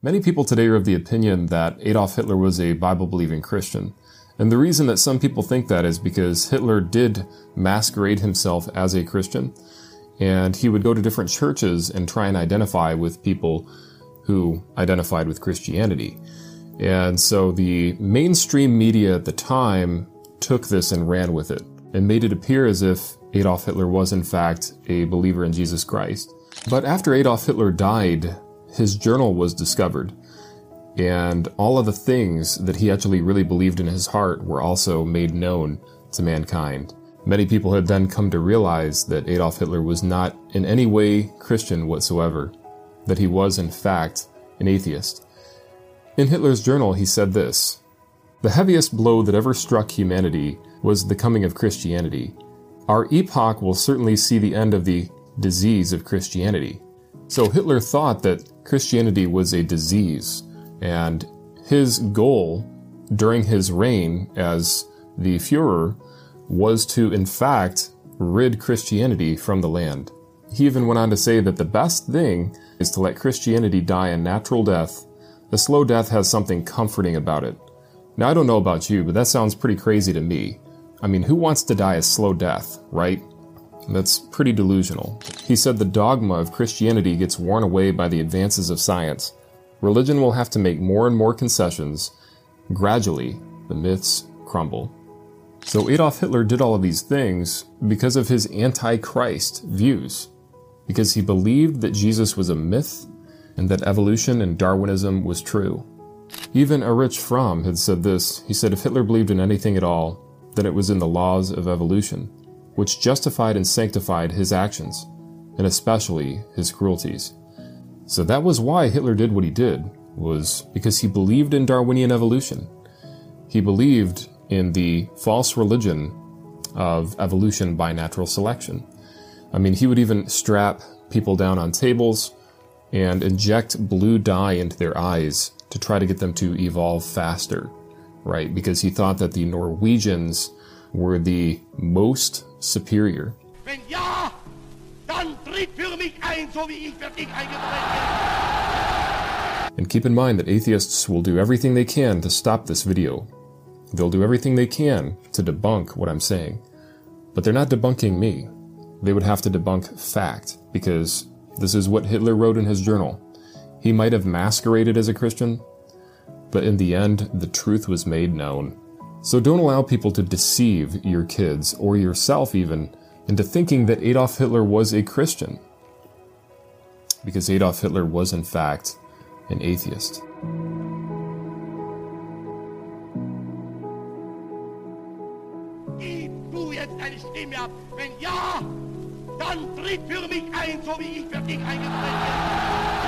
Many people today are of the opinion that Adolf Hitler was a Bible believing Christian. And the reason that some people think that is because Hitler did masquerade himself as a Christian, and he would go to different churches and try and identify with people who identified with Christianity. And so the mainstream media at the time took this and ran with it and made it appear as if Adolf Hitler was in fact a believer in Jesus Christ. But after Adolf Hitler died, his journal was discovered. And all of the things that he actually really believed in his heart were also made known to mankind. Many people had then come to realize that Adolf Hitler was not in any way Christian whatsoever, that he was in fact an atheist. In Hitler's journal, he said this The heaviest blow that ever struck humanity was the coming of Christianity. Our epoch will certainly see the end of the disease of Christianity. So Hitler thought that Christianity was a disease, and his goal during his reign as the Fuhrer was to, in fact, rid Christianity from the land. He even went on to say that the best thing is to let Christianity die a natural death. The slow death has something comforting about it. Now, I don't know about you, but that sounds pretty crazy to me. I mean, who wants to die a slow death, right? That's pretty delusional. He said the dogma of Christianity gets worn away by the advances of science. Religion will have to make more and more concessions. Gradually, the myths crumble. So Adolf Hitler did all of these things because of his anti-Christ views, because he believed that Jesus was a myth and that evolution and Darwinism was true. Even Erich Fromm had said this. He said if Hitler believed in anything at all, then it was in the laws of evolution which justified and sanctified his actions, and especially his cruelties. So that was why Hitler did what he did, was because he believed in Darwinian evolution. He believed in the false religion of evolution by natural selection. I mean, he would even strap people down on tables and inject blue dye into their eyes to try to get them to evolve faster, right? Because he thought that the Norwegians were the most superior. Wenn ja, dann tritt für mich ein, so wie ich für dich And keep in mind that atheists will do everything they can to stop this video. They'll do everything they can to debunk what I'm saying. But they're not debunking me. They would have to debunk fact, because this is what Hitler wrote in his journal. He might have masqueraded as a Christian, but in the end, the truth was made known. So don't allow people to deceive your kids, or yourself even, into thinking that Adolf Hitler was a Christian. Because Adolf Hitler was, in fact, an atheist. Dann tritt für mich ein, so wie ich für dich eingetreten bin.